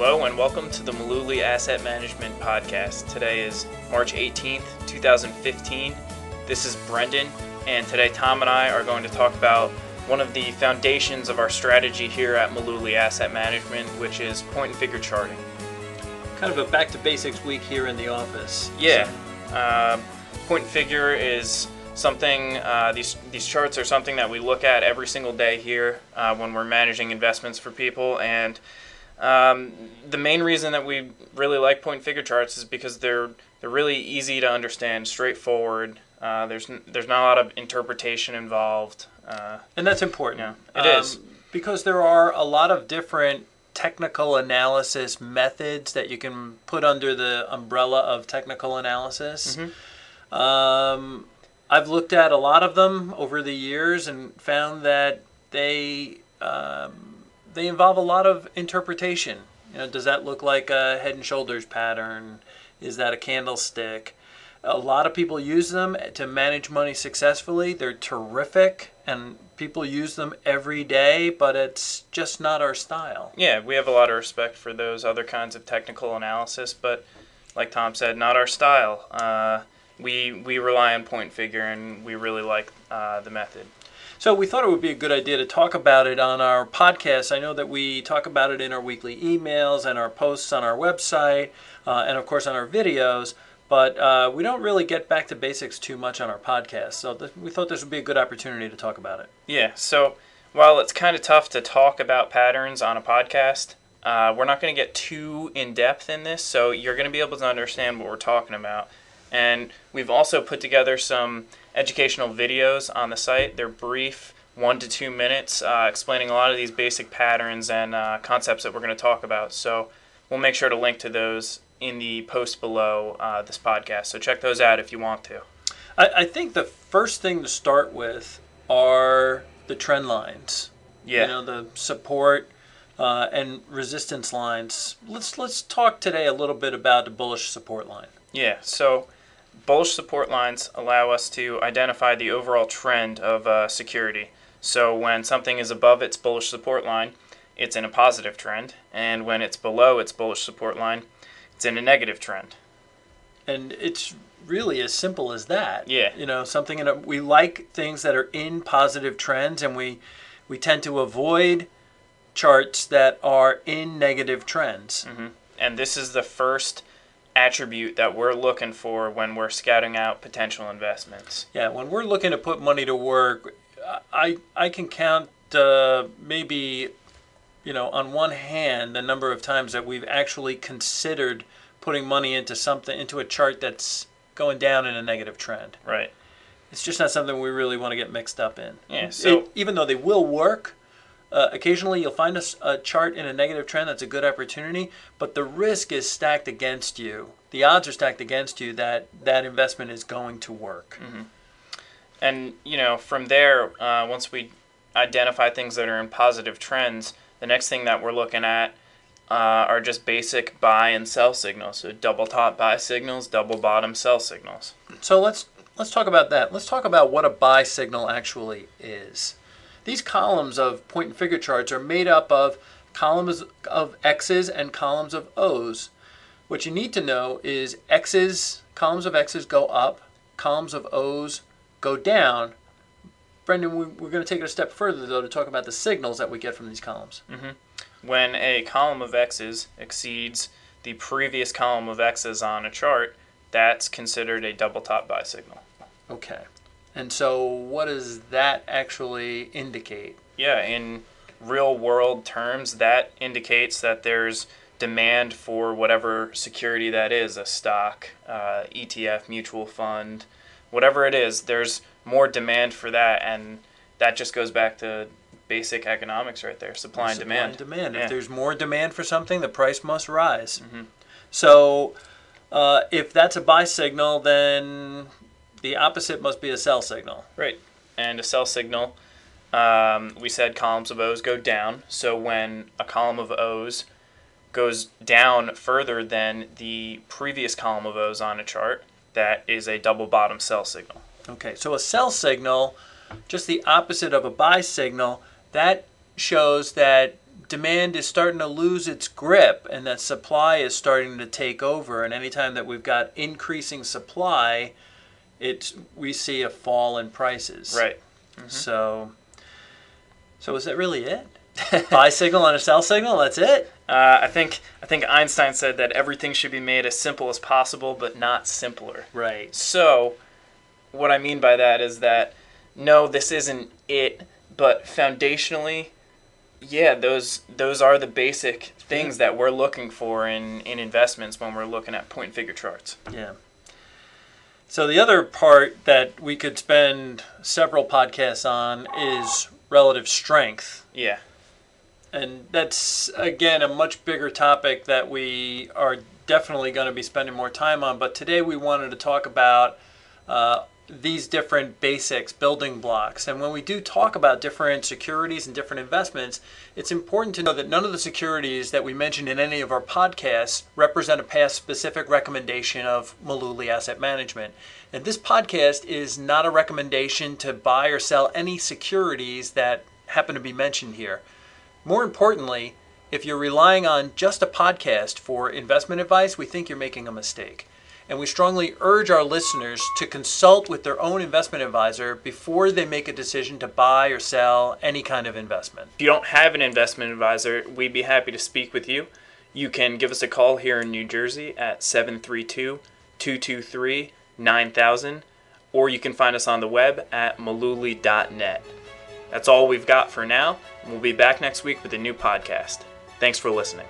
Hello and welcome to the Mullooly Asset Management Podcast. Today is March 18th, 2015. This is Brendan, and today Tom and I are going to talk about one of the foundations of our strategy here at Mullooly Asset Management, which is point and figure charting. Kind of a back to basics week here in the office. Yeah. Uh, point and figure is something, uh, these, these charts are something that we look at every single day here uh, when we're managing investments for people. And um, the main reason that we really like point figure charts is because they're, they're really easy to understand, straightforward. Uh, there's, n- there's not a lot of interpretation involved. Uh, And that's important. Yeah, it is. Because there are a lot of different technical analysis methods that you can put under the umbrella of technical analysis. Mm-hmm. Um, I've looked at a lot of them over the years and found that they um, they involve a lot of interpretation. You know, does that look like a head and shoulders pattern? Is that a candlestick? A lot of people use them to manage money successfully. They're terrific, and people use them every day, but it's just not our style. yeah, we have a lot of respect for those other kinds of technical analysis, but like Tom said, not our style. Uh, we we rely on point figure, and we really like uh, the method. So we thought it would be a good idea to talk about it on our podcast. I know that we talk about it in our weekly emails and our posts on our website, uh, and of course on our videos. But uh, we don't really get back to basics too much on our podcast. So th- we thought this would be a good opportunity to talk about it. Yeah. So while it's kind of tough to talk about patterns on a podcast, uh, we're not going to get too in depth in this. So you're going to be able to understand what we're talking about. And we've also put together some educational videos on the site. They're brief, one to two minutes, uh, explaining a lot of these basic patterns and uh, concepts that we're going to talk about. So we'll make sure to link to those in the post below uh, this podcast. So check those out if you want to. I, I think the first thing to start with are the trend lines. Yeah. You know, the support uh, and resistance lines. Let's let's talk today a little bit about the bullish support line. Yeah, so bullish support lines allow us to identify the overall trend of uh, security. So when something is above its bullish support line, it's in a positive trend, and when it's below its bullish support line, it's in a negative trend. and it's really as simple as that. Yeah. You know, something in a, we like things that are in positive trends, and we we tend to avoid charts that are in negative trends. And this is the first attribute that we're looking for when we're scouting out potential investments. Yeah, when we're looking to put money to work, I I can count uh, maybe, you know, on one hand the number of times that we've actually considered putting money into something into a chart that's going down in a negative trend. Right. It's just not something we really want to get mixed up in. Yeah, so- It- even though they will work, uh, occasionally you'll find a chart in a negative trend that's a good opportunity, but the risk is stacked against you. The odds are stacked against you that that investment is going to work. And you know, from there, uh, once we identify things that are in positive trends, the next thing that we're looking at uh, are just basic buy and sell signals. So double top buy signals, double bottom sell signals. So let's let's talk about that. Let's talk about what a buy signal actually is. These columns of point and figure charts are made up of columns of X's and columns of O's. What you need to know is X's, columns of X's go up, columns of O's go down. Brendan, we, we're going to take it a step further though to talk about the signals that we get from these columns. Mm-hmm. When a column of x's exceeds the previous column of x's on a chart, that's considered a double top buy signal. Okay. And so what does that actually indicate? Yeah, in real world terms, that indicates that there's demand for whatever security that is a stock, uh, ETF, mutual fund, whatever it is, there's more demand for that. And that just goes back to basic economics right there supply and Supply demand. and demand. Yeah. If there's more demand for something, the price must rise. So, uh, if that's a buy signal, then the opposite must be a sell signal. Right. And a sell signal, um, we said columns of O's go down. So when a column of O's goes down further than the previous column of O's on a chart, that is a double bottom sell signal. Okay, so a sell signal, just the opposite of a buy signal, that shows that demand is starting to lose its grip and that supply is starting to take over. And anytime that we've got increasing supply, it's we see a fall in prices. Right. Mm-hmm. Mm-hmm. So, so is that really it? Buy signal and a sell signal. That's it. Uh, I think I think Einstein said that everything should be made as simple as possible, but not simpler. Right. So, what I mean by that is that no, this isn't it, but foundationally, yeah, those those are the basic things mm-hmm. that we're looking for in in investments when we're looking at point and figure charts. Yeah. So the other part that we could spend several podcasts on is relative strength. Yeah. And that's, again, a much bigger topic that we are definitely going to be spending more time on. But today we wanted to talk about uh, these different basics, building blocks. And when we do talk about different securities and different investments, it's important to know that none of the securities that we mentioned in any of our podcasts represent a past specific recommendation of Mullooly Asset Management. And this podcast is not a recommendation to buy or sell any securities that happen to be mentioned here. More importantly, if you're relying on just a podcast for investment advice, we think you're making a mistake. And we strongly urge our listeners to consult with their own investment advisor before they make a decision to buy or sell any kind of investment. If you don't have an investment advisor, we'd be happy to speak with you. You can give us a call here in New Jersey at 732 223 9000, or you can find us on the web at mullooly.net. That's all we've got for now. We'll be back next week with a new podcast. Thanks for listening.